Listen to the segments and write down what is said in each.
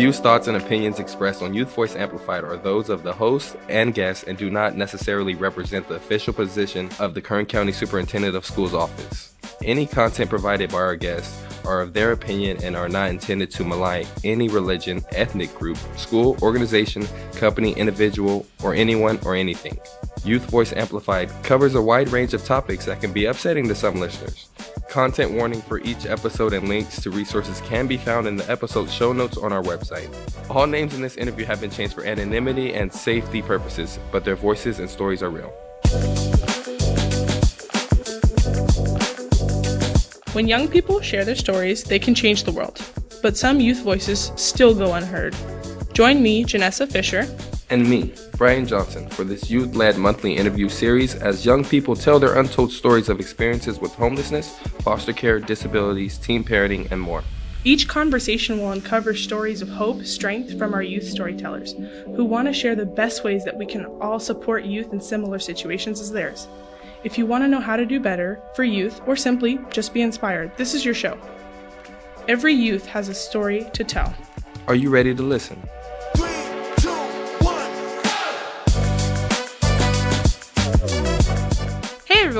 views, thoughts, and opinions expressed on Youth Voice Amplified are those of the host and guests and do not necessarily represent the official position of the Kern County Superintendent of Schools office. Any content provided by our guests are of their opinion and are not intended to malign any religion, ethnic group, school, organization, company, individual, or anyone or anything. Youth Voice Amplified covers a wide range of topics that can be upsetting to some listeners. Content warning for each episode and links to resources can be found in the episode show notes on our website. All names in this interview have been changed for anonymity and safety purposes, but their voices and stories are real. When young people share their stories, they can change the world. But some youth voices still go unheard. Join me, Gennessa Fisher, and me, Brian Johnson, for this youth led monthly interview series as young people tell their untold stories of experiences with homelessness, foster care, disabilities, teen parenting, and more. Each conversation will uncover stories of hope, strength from our youth storytellers, who want to share the best ways that we can all support youth in similar situations as theirs. If you want to know how to do better for youth or simply just be inspired, this is your show. Every youth has a story to tell. Are you ready to listen?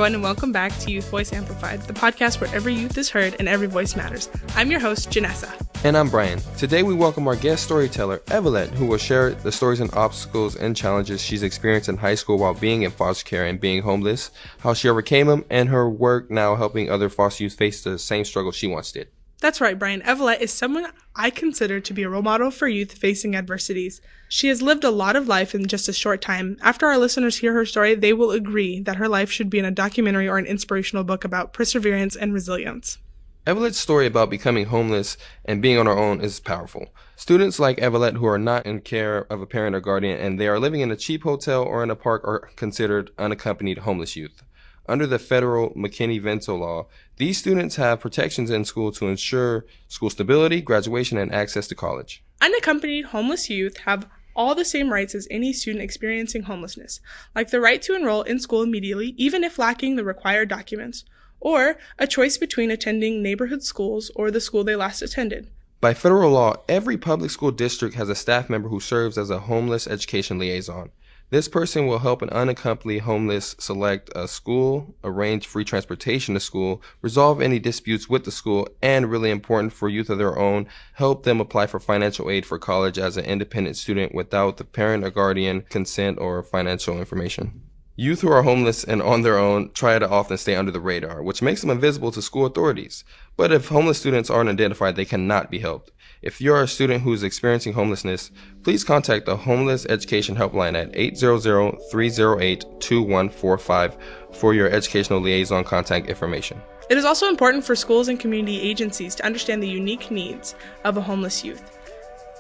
Everyone, and welcome back to Youth Voice Amplified, the podcast where every youth is heard and every voice matters. I'm your host, Gennessa. And I'm Brian. Today we welcome our guest storyteller, Evelette, who will share the stories and obstacles and challenges she's experienced in high school while being in foster care and being homeless, how she overcame them, and her work now helping other foster youth face the same struggle she once did. That's right, Brian. Evelette is someone I consider to be a role model for youth facing adversities. She has lived a lot of life in just a short time. After our listeners hear her story, they will agree that her life should be in a documentary or an inspirational book about perseverance and resilience. Evelette's story about becoming homeless and being on her own is powerful. Students like Evelette who are not in care of a parent or guardian and they are living in a cheap hotel or in a park are considered unaccompanied homeless youth. Under the federal McKinney-Vento law, these students have protections in school to ensure school stability, graduation, and access to college. Unaccompanied homeless youth have all the same rights as any student experiencing homelessness, like the right to enroll in school immediately, even if lacking the required documents, or a choice between attending neighborhood schools or the school they last attended. By federal law, every public school district has a staff member who serves as a homeless education liaison. This person will help an unaccompanied homeless select a school, arrange free transportation to school, resolve any disputes with the school, and really important for youth of their own, help them apply for financial aid for college as an independent student without the parent or guardian consent or financial information. Youth who are homeless and on their own try to often stay under the radar, which makes them invisible to school authorities. But if homeless students aren't identified, they cannot be helped. If you're a student who's experiencing homelessness, please contact the Homeless Education Helpline at 800-308-2145 for your educational liaison contact information. It is also important for schools and community agencies to understand the unique needs of a homeless youth.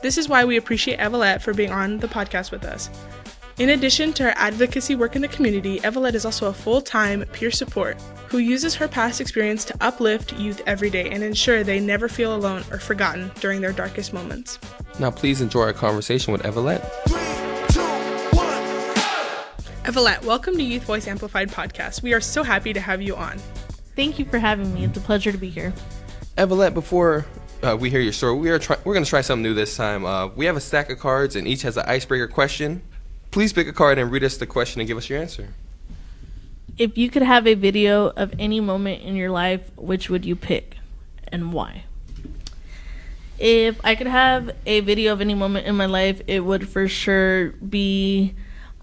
This is why we appreciate Evelette for being on the podcast with us. In addition to her advocacy work in the community, Evelette is also a full time peer support who uses her past experience to uplift youth every day and ensure they never feel alone or forgotten during their darkest moments. Now, please enjoy our conversation with Evelette. Evelette, welcome to Youth Voice Amplified podcast. We are so happy to have you on. Thank you for having me. It's a pleasure to be here. Evelette, before uh, we hear your story, we are try- we're going to try something new this time. Uh, we have a stack of cards, and each has an icebreaker question. Please pick a card and read us the question and give us your answer. If you could have a video of any moment in your life, which would you pick and why? If I could have a video of any moment in my life, it would for sure be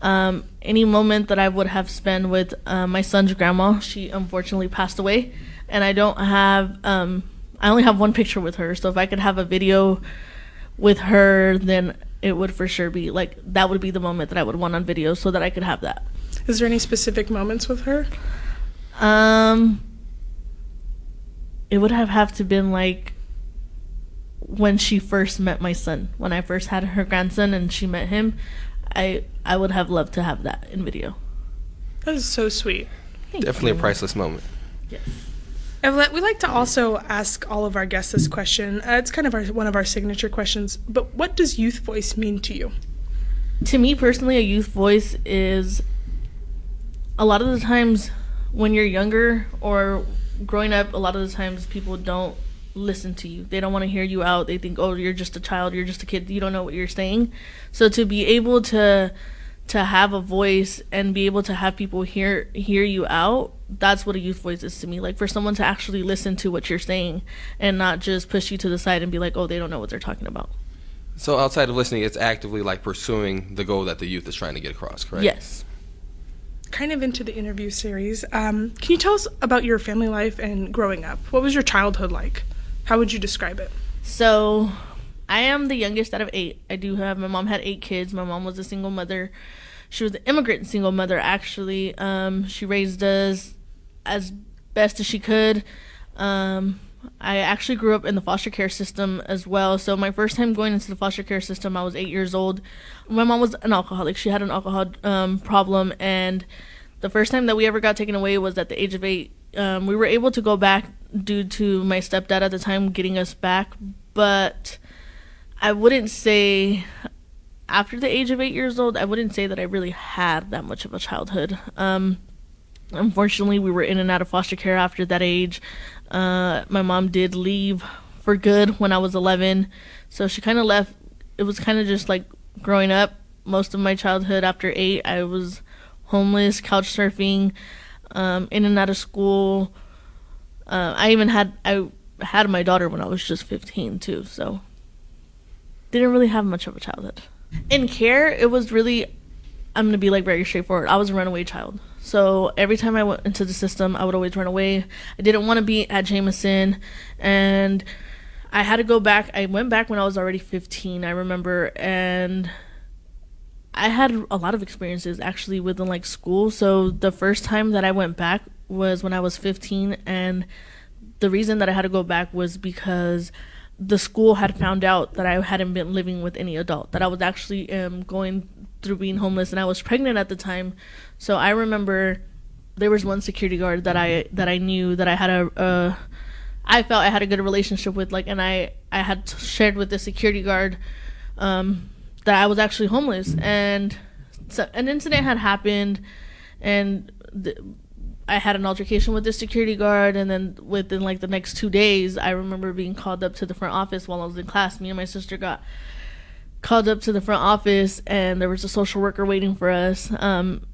um, any moment that I would have spent with uh, my son's grandma. She unfortunately passed away, and I don't have, um, I only have one picture with her. So if I could have a video with her, then it would for sure be like that would be the moment that I would want on video so that I could have that. Is there any specific moments with her? Um it would have have to been like when she first met my son, when I first had her grandson and she met him. I I would have loved to have that in video. That is so sweet. Thank Definitely you. a priceless moment. Yes. We like to also ask all of our guests this question. Uh, it's kind of our, one of our signature questions, but what does youth voice mean to you? To me personally, a youth voice is a lot of the times when you're younger or growing up, a lot of the times people don't listen to you. They don't want to hear you out. They think, "Oh, you're just a child. You're just a kid. You don't know what you're saying." So to be able to to have a voice and be able to have people hear hear you out that's what a youth voice is to me like for someone to actually listen to what you're saying and not just push you to the side and be like oh they don't know what they're talking about So outside of listening, it's actively like pursuing the goal that the youth is trying to get across, correct? yes Kind of into the interview series. Um, can you tell us about your family life and growing up? What was your childhood like? How would you describe it? So, I am the youngest out of eight. I do have my mom had eight kids. My mom was a single mother. She was an immigrant single mother. Actually, um, she raised us as best as she could. Um, I actually grew up in the foster care system as well. So my first time going into the foster care system, I was eight years old. My mom was an alcoholic. She had an alcohol um, problem, and the first time that we ever got taken away was at the age of eight. Um, we were able to go back due to my stepdad at the time getting us back, but I wouldn't say after the age of eight years old, I wouldn't say that I really had that much of a childhood. Um, unfortunately, we were in and out of foster care after that age. Uh, my mom did leave for good when I was 11, so she kind of left. It was kind of just like growing up. Most of my childhood after eight, I was homeless, couch surfing, um, in and out of school. Uh, I even had I had my daughter when I was just 15 too, so didn't really have much of a childhood. In care, it was really I'm gonna be like very straightforward. I was a runaway child. So every time I went into the system, I would always run away. I didn't want to be at Jamison, and I had to go back. I went back when I was already 15. I remember, and I had a lot of experiences actually within like school. So the first time that I went back was when I was 15, and the reason that I had to go back was because the school had found out that I hadn't been living with any adult, that I was actually um, going through being homeless, and I was pregnant at the time. So I remember there was one security guard that I that I knew that I had a. Uh, I felt I had a good relationship with, like, and I I had shared with the security guard um, that I was actually homeless, and so an incident had happened, and I had an altercation with the security guard, and then within like the next two days, I remember being called up to the front office while I was in class. Me and my sister got called up to the front office, and there was a social worker waiting for us. Um,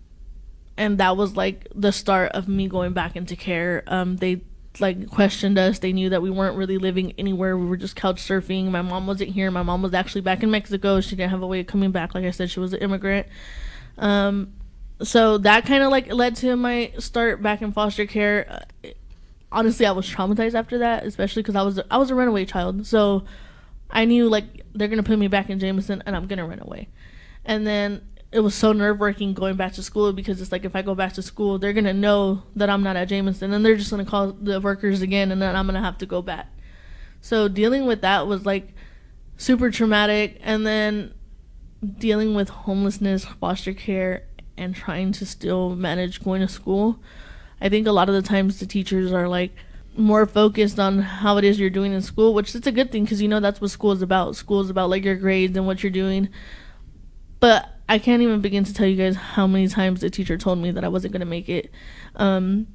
and that was like the start of me going back into care. Um, they like questioned us. They knew that we weren't really living anywhere. We were just couch surfing. My mom wasn't here. My mom was actually back in Mexico. She didn't have a way of coming back. Like I said, she was an immigrant. Um, so that kind of like led to my start back in foster care. Uh, honestly, I was traumatized after that, especially because I was I was a runaway child. So I knew like they're gonna put me back in Jamison and I'm gonna run away. And then it was so nerve wracking going back to school because it's like if I go back to school, they're gonna know that I'm not at Jamison, and they're just gonna call the workers again, and then I'm gonna have to go back. So dealing with that was like super traumatic, and then dealing with homelessness, foster care, and trying to still manage going to school. I think a lot of the times the teachers are like more focused on how it is you're doing in school, which is a good thing because you know that's what school is about. School is about like your grades and what you're doing. But I can't even begin to tell you guys how many times the teacher told me that I wasn't gonna make it. Um,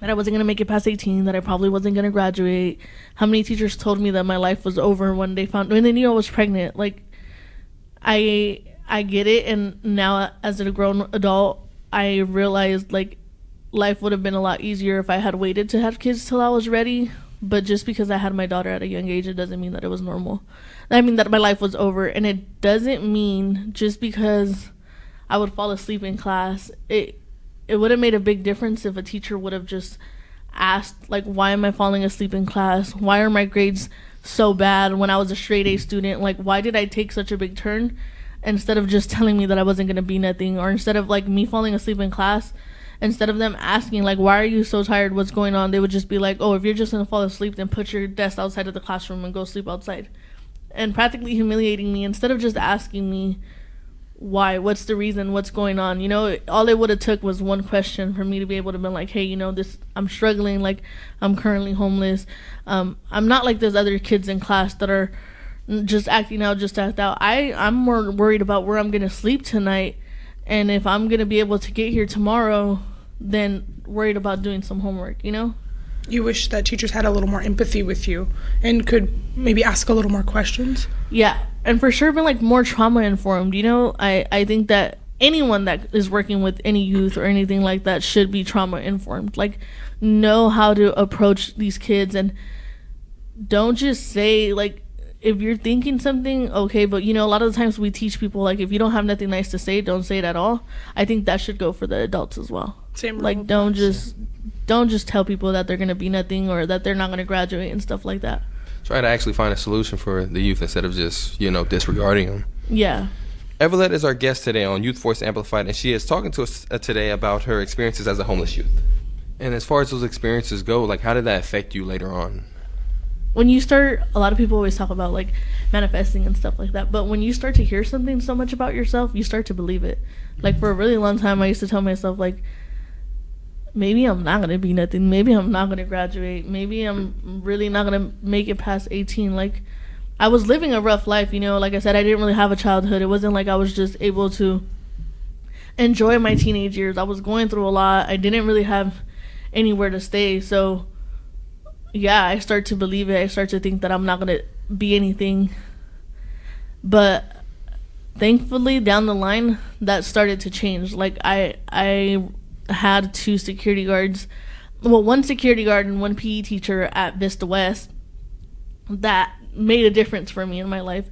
that I wasn't gonna make it past 18, that I probably wasn't gonna graduate. How many teachers told me that my life was over when they found when they knew I was pregnant? Like, I I get it, and now as a grown adult, I realized like life would have been a lot easier if I had waited to have kids till I was ready. But just because I had my daughter at a young age, it doesn't mean that it was normal. I mean that my life was over, and it doesn't mean just because I would fall asleep in class, it it would have made a big difference if a teacher would have just asked like, "Why am I falling asleep in class? Why are my grades so bad when I was a straight A student? Like, why did I take such a big turn?" Instead of just telling me that I wasn't gonna be nothing, or instead of like me falling asleep in class, instead of them asking like why are you so tired? What's going on? They would just be like oh if you're just gonna fall asleep then put your desk outside of the classroom and go sleep outside. And practically humiliating me instead of just asking me why what's the reason what's going on you know all it would have took was one question for me to be able to be like hey you know this i'm struggling like i'm currently homeless. Um, i'm not like those other kids in class that are just acting out just act out. I i'm more worried about where i'm gonna sleep tonight and if i'm gonna be able to get here tomorrow then worried about doing some homework you know You wish that teachers had a little more empathy with you and could maybe ask a little more questions. Yeah, and for sure been like more trauma informed. You know, I I think that anyone that is working with any youth or anything like that should be trauma informed. Like know how to approach these kids and don't just say like if you're thinking something okay but you know a lot of the times we teach people like if you don't have nothing nice to say don't say it at all i think that should go for the adults as well Same like rule don't applies. just don't just tell people that they're going to be nothing or that they're not going to graduate and stuff like that Try to actually find a solution for the youth instead of just, you know, disregarding them. yeah Evelette is our guest today on Youth Voice Amplified, and she is talking to us uh, today about her experiences as a homeless youth. And as far as those experiences go, like, how did that affect you later on? When you start a lot of people always talk about like manifesting and stuff like that but when you start to hear something so much about yourself you start to believe it. Like for a really long time i used to tell myself like maybe i'm not going to be nothing. Maybe i'm not going to graduate. Maybe i'm really not going to make it past 18 like i was living a rough life you know? Like i said i didn't really have a childhood. It wasn't like i was just able to enjoy my teenage years. I was going through a lot. I didn't really have anywhere to stay. So yeah, I start to believe it. I start to think that I'm not going to be anything. But thankfully down the line that started to change. Like I I had two security guards, well one security guard and one PE teacher at Vista West that made a difference for me in my life.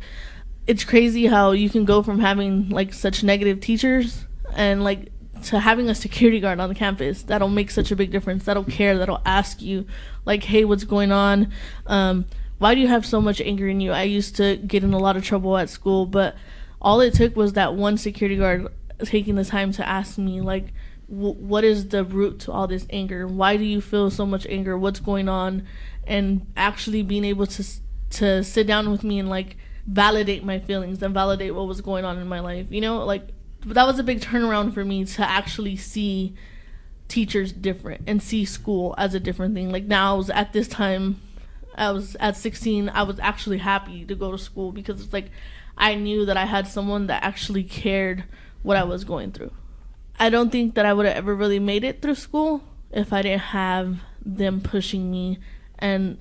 It's crazy how you can go from having like such negative teachers and like to having a security guard on the campus that'll make such a big difference that'll care that'll ask you like hey what's going on? Um, why do you have so much anger in you? I used to get in a lot of trouble at school but all it took was that one security guard taking the time to ask me like what is the root to all this anger? Why do you feel so much anger? What's going on? And actually being able to to sit down with me and like validate my feelings and validate what was going on in my life you know? Like that was a big turnaround for me to actually see teachers different and see school as a different thing. Like now I was at this time I was at 16, I was actually happy to go to school because it's like I knew that I had someone that actually cared what I was going through. I don't think that I would have ever really made it through school if I didn't have them pushing me and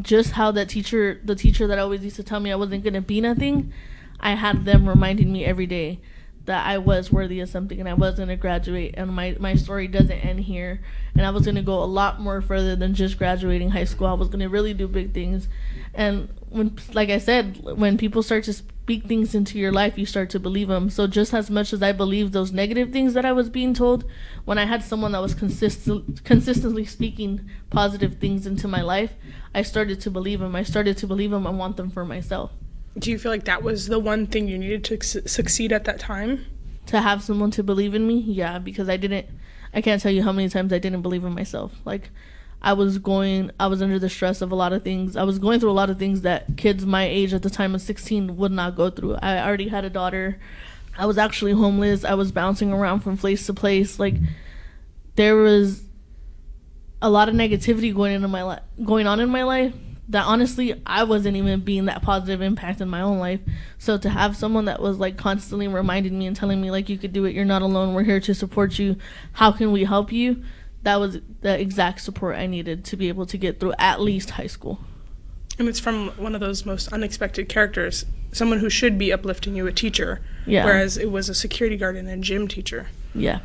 just how that teacher the teacher that always used to tell me I wasn't going to be nothing, I had them reminding me every day that I was worthy of something and I was going to graduate and my, my story doesn't end here and I was going to go a lot more further than just graduating high school. I was going to really do big things. And when like I said, when people start to speak things into your life, you start to believe them. So just as much as I believed those negative things that I was being told, when I had someone that was consistent consistently speaking positive things into my life, I started to believe them. I started to believe them and want them for myself. Do you feel like that was the one thing you needed to su- succeed at that time? to have someone to believe in me? Yeah because i didn't i can't tell you how many times i didn't believe in myself. Like i was going i was under the stress of a lot of things. I was going through a lot of things that kids my age at the time of 16 would not go through. I already had a daughter. I was actually homeless. I was bouncing around from place to place. Like there was a lot of negativity going into my life going on in my life that honestly I wasn't even being that positive impact in my own life. So to have someone that was like constantly reminding me and telling me like you could do it, you're not alone, we're here to support you. How can we help you? That was the exact support I needed to be able to get through at least high school. And it's from one of those most unexpected characters, someone who should be uplifting you, a teacher, Yeah. whereas it was a security guard and a gym teacher. Yeah.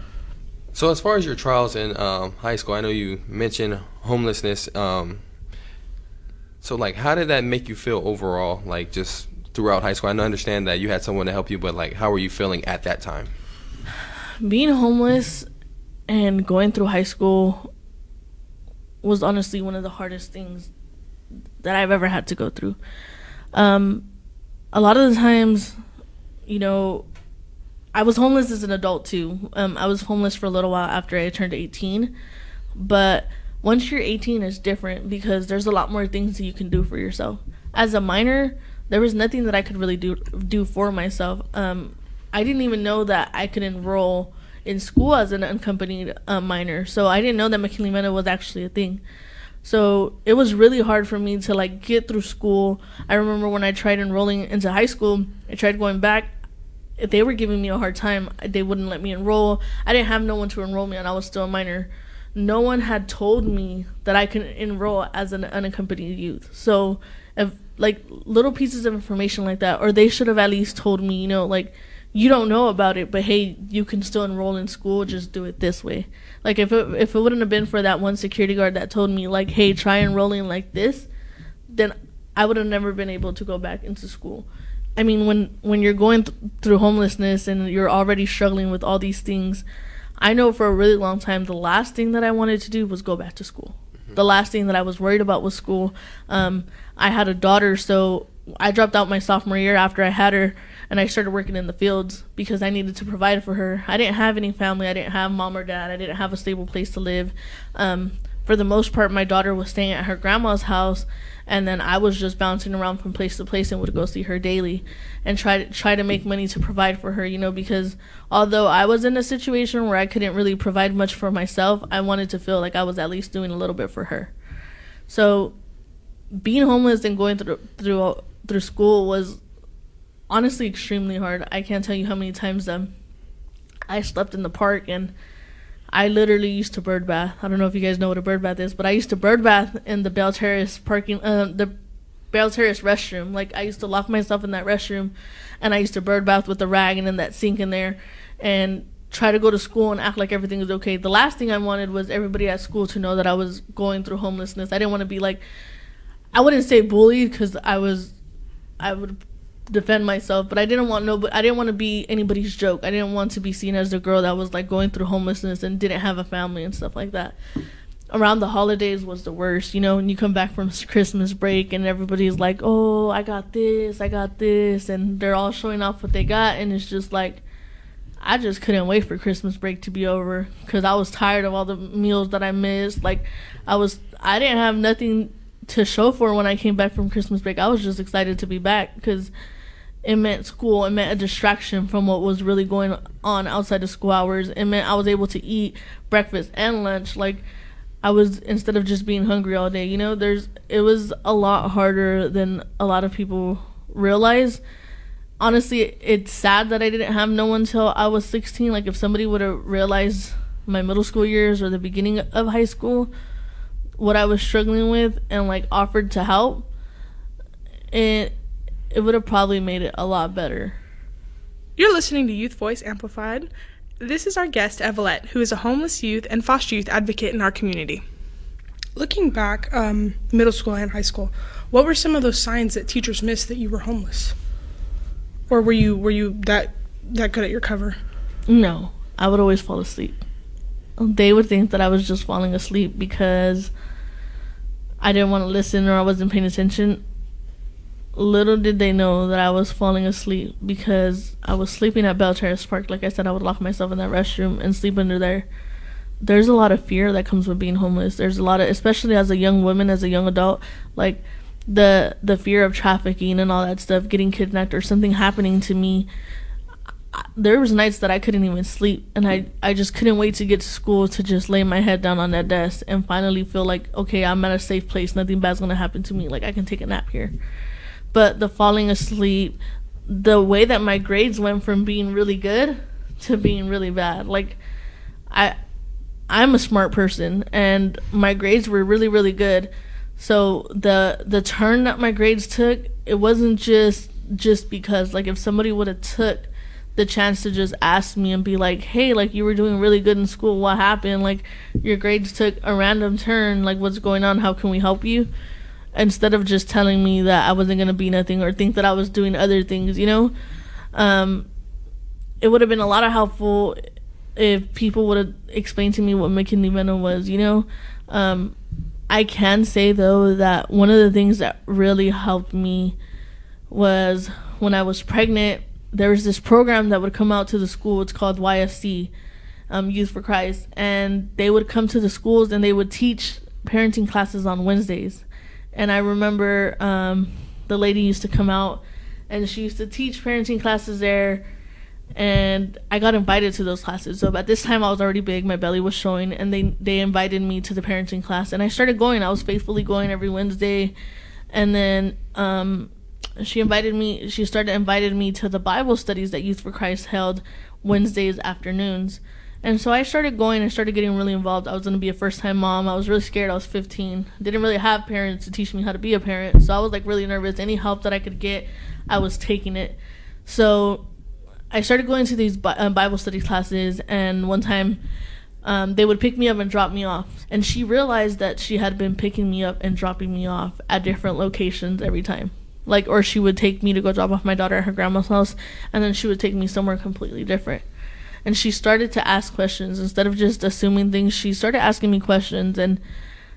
So, as far as your trials in um, high school, I know you mentioned homelessness. Um, so, like, how did that make you feel overall? Like, just throughout high school, I understand that you had someone to help you, but like, how were you feeling at that time? being homeless and going through high school was honestly one of the hardest things that I've ever had to go through. Um, a lot of the times, you know, I was homeless as an adult too. Um, I was homeless for a little while after I turned 18, but once you're 18, it's different because there's a lot more things that you can do for yourself. As a minor, there was nothing that I could really do do for myself. Um, I didn't even know that I could enroll in school as an unaccompanied uh, minor, so I didn't know that McKinney-Vento was actually a thing. So it was really hard for me to like get through school. I remember when I tried enrolling into high school, I tried going back. if They were giving me a hard time. They wouldn't let me enroll. I didn't have no one to enroll me, and I was still a minor. No one had told me that I could enroll as an unaccompanied youth. So if like little pieces of information like that, or they should have at least told me, you know, like you don't know about it, but hey, you can still enroll in school. Just do it this way. Like if it if it wouldn't have been for that one security guard that told me like, hey, try enrolling like this, then I would have never been able to go back into school. I mean, when when you're going th- through homelessness and you're already struggling with all these things, I know for a really long time the last thing that I wanted to do was go back to school. Mm-hmm. The last thing that I was worried about was school. Um, I had a daughter, so I dropped out my sophomore year after I had her and I started working in the fields because I needed to provide for her. I didn't have any family. I didn't have mom or dad. I didn't have a stable place to live. Um, for the most part, my daughter was staying at her grandma's house, and then I was just bouncing around from place to place and would go see her daily and try to try to make money to provide for her. You know, because although I was in a situation where I couldn't really provide much for myself, I wanted to feel like I was at least doing a little bit for her. So, being homeless and going through through through school was honestly extremely hard. I can't tell you how many times um I slept in the park and I literally used to bird bath. I don't know if you guys know what a bird bath is, but I used to bird bath in the Bell Terrace parking uh, the Bell Terrace restroom. Like I used to lock myself in that restroom and I used to bird bath with the rag and in that sink in there and try to go to school and act like everything was okay. The last thing I wanted was everybody at school to know that I was going through homelessness. I didn't want to be like I wouldn't say bullied cuz I was I would defend myself, but I didn't want no, I didn't want to be anybody's joke. I didn't want to be seen as the girl that was like going through homelessness and didn't have a family and stuff like that. Around the holidays was the worst, you know, when you come back from Christmas break and everybody's like, "Oh, I got this, I got this," and they're all showing off what they got, and it's just like, I just couldn't wait for Christmas break to be over because I was tired of all the meals that I missed. Like, I was, I didn't have nothing to show for when I came back from Christmas break. I was just excited to be back because it meant school. It meant a distraction from what was really going on outside of school hours. It meant I was able to eat breakfast and lunch. Like I was instead of just being hungry all day. You know, there's it was a lot harder than a lot of people realize. Honestly, it's sad that I didn't have no one until I was 16. Like if somebody would have realized my middle school years or the beginning of high school what I was struggling with and like offered to help, it it would have probably made it a lot better. You're listening to Youth Voice Amplified. This is our guest, Evelette, who is a homeless youth and foster youth advocate in our community. Looking back, um, middle school and high school, what were some of those signs that teachers missed that you were homeless, or were you were you that that good at your cover? No, I would always fall asleep. They would think that I was just falling asleep because I didn't want to listen or I wasn't paying attention little did they know that I was falling asleep because I was sleeping at Bell Terrace Park. Like I said, I would lock myself in that restroom and sleep under there. There's a lot of fear that comes with being homeless. There's a lot of, especially as a young woman, as a young adult, like the the fear of trafficking and all that stuff, getting kidnapped or something happening to me. There was nights that I couldn't even sleep, and I I just couldn't wait to get to school to just lay my head down on that desk and finally feel like okay, I'm at a safe place. Nothing bad's gonna happen to me. Like I can take a nap here but the falling asleep, the way that my grades went from being really good to being really bad. Like I I'm a smart person and my grades were really really good. So the the turn that my grades took, it wasn't just just because like if somebody would have took the chance to just ask me and be like, "Hey, like you were doing really good in school. What happened? Like your grades took a random turn. Like what's going on? How can we help you?" Instead of just telling me that I wasn't gonna be nothing or think that I was doing other things, you know. Um, it would have been a lot of helpful if people would have explained to me what McKinney-Vento was, you know. Um, I can say though that one of the things that really helped me was when I was pregnant. There was this program that would come out to the school. It's called YFC, um, Youth for Christ, and they would come to the schools and they would teach parenting classes on Wednesdays and I remember um, the lady used to come out and she used to teach parenting classes there and I got invited to those classes. So at this time I was already big, my belly was showing, and they they invited me to the parenting class, and I started going. I was faithfully going every Wednesday, and then um, she invited me. She started invited me to the Bible studies that Youth for Christ held Wednesdays afternoons, And so I started going and started getting really involved. I was going to be a first time mom. I was really scared. I was 15. Didn't really have parents to teach me how to be a parent. So I was like really nervous. Any help that I could get, I was taking it. So I started going to these uh, Bible study classes. And one time um, they would pick me up and drop me off. And she realized that she had been picking me up and dropping me off at different locations every time. Like, or she would take me to go drop off my daughter at her grandma's house, and then she would take me somewhere completely different and she started to ask questions instead of just assuming things. She started asking me questions and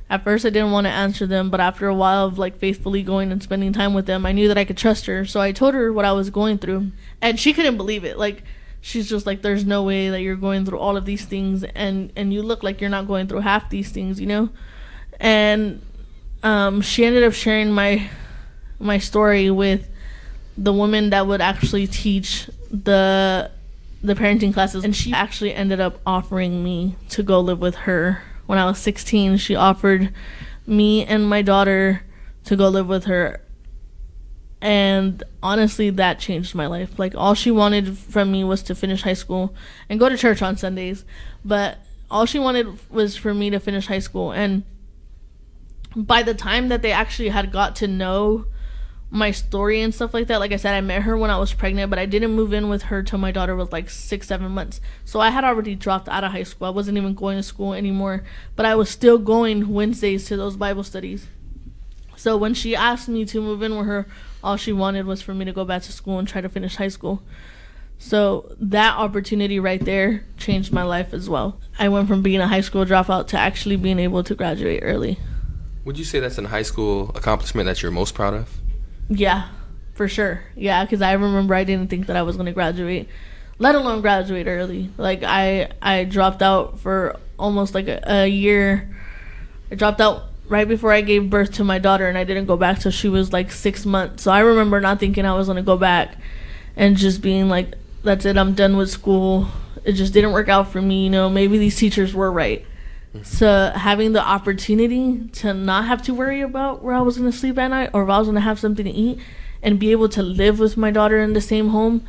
at first i didn't want to answer them but after a while of like faithfully going and spending time with them i knew that i could trust her. So i told her what i was going through and she couldn't believe it. Like she's just like there's no way that you're going through all of these things and and you look like you're not going through half these things you know? And um, she ended up sharing my my story with the woman that would actually teach the the parenting classes and she actually ended up offering me to go live with her. When I was 16 she offered me and my daughter to go live with her. And honestly that changed my life. Like all she wanted from me was to finish high school and go to church on Sundays but all she wanted was for me to finish high school. And by the time that they actually had got to know my story and stuff like that. Like I said, I met her when I was pregnant, but I didn't move in with her till my daughter was like six, seven months. So I had already dropped out of high school. I wasn't even going to school anymore, but I was still going Wednesdays to those Bible studies. So when she asked me to move in with her, all she wanted was for me to go back to school and try to finish high school. So that opportunity right there changed my life as well. I went from being a high school dropout to actually being able to graduate early. Would you say that's a high school accomplishment that you're most proud of? Yeah, for sure. Yeah, because I remember I didn't think that I was going to graduate, let alone graduate early. Like I, I dropped out for almost like a, a year. I dropped out right before I gave birth to my daughter, and I didn't go back till she was like six months. So I remember not thinking I was going to go back, and just being like, "That's it. I'm done with school." It just didn't work out for me. You know, maybe these teachers were right. So having the opportunity to not have to worry about where I was going to sleep at night or if I was going to have something to eat and be able to live with my daughter in the same home,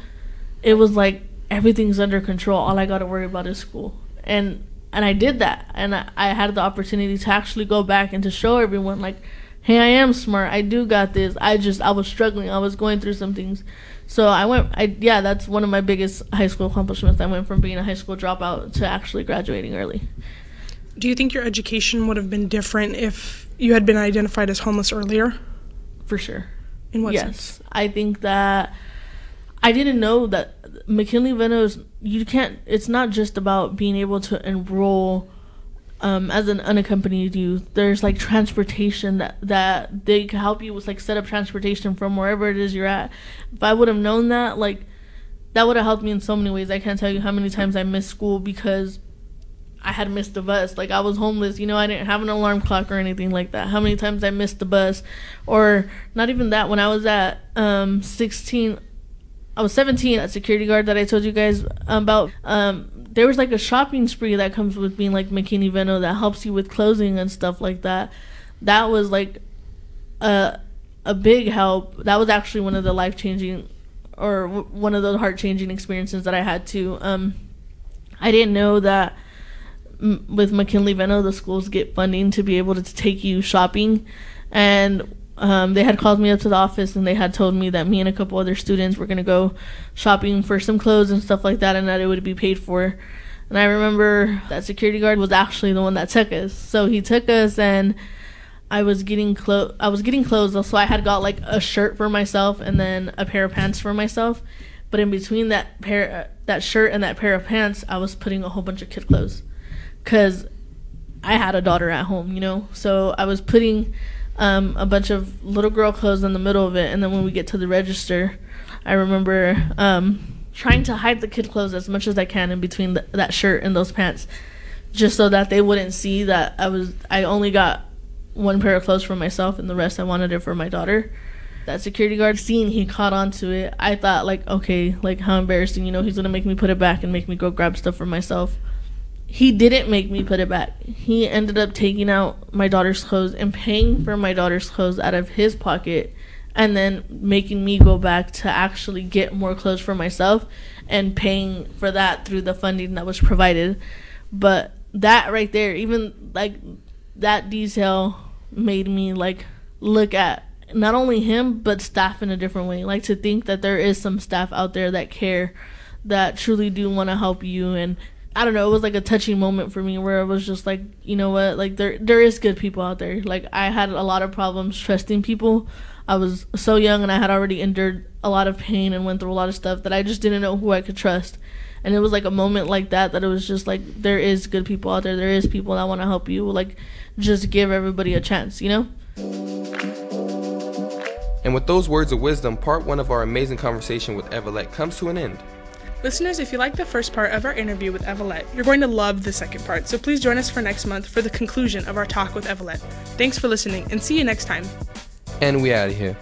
it was like everything's under control. All I got to worry about is school. And and I did that. And I, I had the opportunity to actually go back and to show everyone like hey, I am smart. I do got this. I just I was struggling. I was going through some things. So I went I yeah, that's one of my biggest high school accomplishments. I went from being a high school dropout to actually graduating early. Do you think your education would have been different if you had been identified as homeless earlier? For sure. In what yes. sense? I think that I didn't know that McKinney-Vento's you can't it's not just about being able to enroll um, as an unaccompanied youth. There's like transportation that that they can help you with like set up transportation from wherever it is you're at. If I would have known that, like that would have helped me in so many ways. I can't tell you how many times I missed school because I had missed the bus. Like I was homeless, you know, I didn't have an alarm clock or anything like that. How many times I missed the bus or not even that when I was at um 16 I was 17 at security guard that I told you guys about um there was like a shopping spree that comes with being like McKinney-Vento that helps you with clothing and stuff like that. That was like a a big help. That was actually one of the life changing or one of the heart changing experiences that I had too. Um I didn't know that with McKinney-Vento, the schools get funding to be able to take you shopping, and um, they had called me up to the office and they had told me that me and a couple other students were gonna go shopping for some clothes and stuff like that, and that it would be paid for. And I remember that security guard was actually the one that took us. So he took us and. I was getting clothes. I was getting clothes, so I had got like a shirt for myself and then a pair of pants for myself. But in between that pair, that shirt and that pair of pants, I was putting a whole bunch of kid clothes because I had a daughter at home, you know. So I was putting um, a bunch of little girl clothes in the middle of it, and then when we get to the register, I remember um, trying to hide the kid clothes as much as I can in between the, that shirt and those pants, just so that they wouldn't see that I was. I only got one pair of clothes for myself, and the rest I wanted it for my daughter. That security guard seeing he caught on to it, I thought like, okay, like how embarrassing, you know, he's gonna make me put it back and make me go grab stuff for myself he didn't make me put it back. He ended up taking out my daughter's clothes and paying for my daughter's clothes out of his pocket and then making me go back to actually get more clothes for myself and paying for that through the funding that was provided. But that right there, even like that detail made me like look at not only him but staff in a different way. Like to think that there is some staff out there that care, that truly do want to help you and I don't know, it was like a touching moment for me where it was just like, you know what, like there there is good people out there. Like I had a lot of problems trusting people. I was so young and I had already endured a lot of pain and went through a lot of stuff that I just didn't know who I could trust. And it was like a moment like that that it was just like there is good people out there. There is people that want to help you. Like just give everybody a chance, you know? And with those words of wisdom, part one of our amazing conversation with Evelette comes to an end. Listeners, if you like the first part of our interview with Evelette, you're going to love the second part, so please join us for next month for the conclusion of our talk with Evelette. Thanks for listening, and see you next time. And we out of here.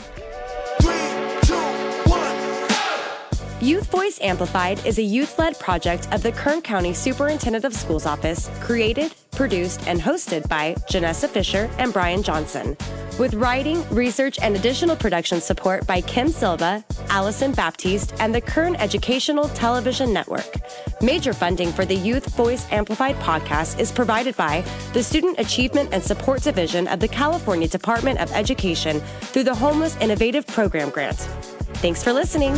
Youth Voice Amplified is a youth led project of the Kern County Superintendent of Schools Office, created, produced, and hosted by Gennessa Fisher and Brian Johnson. With writing, research, and additional production support by Kim Silva, Allyson Baptiste, and the Kern Educational Television Network. Major funding for the Youth Voice Amplified podcast is provided by the Student Achievement and Support Division of the California Department of Education through the Homeless Innovative Program Grant. Thanks for listening.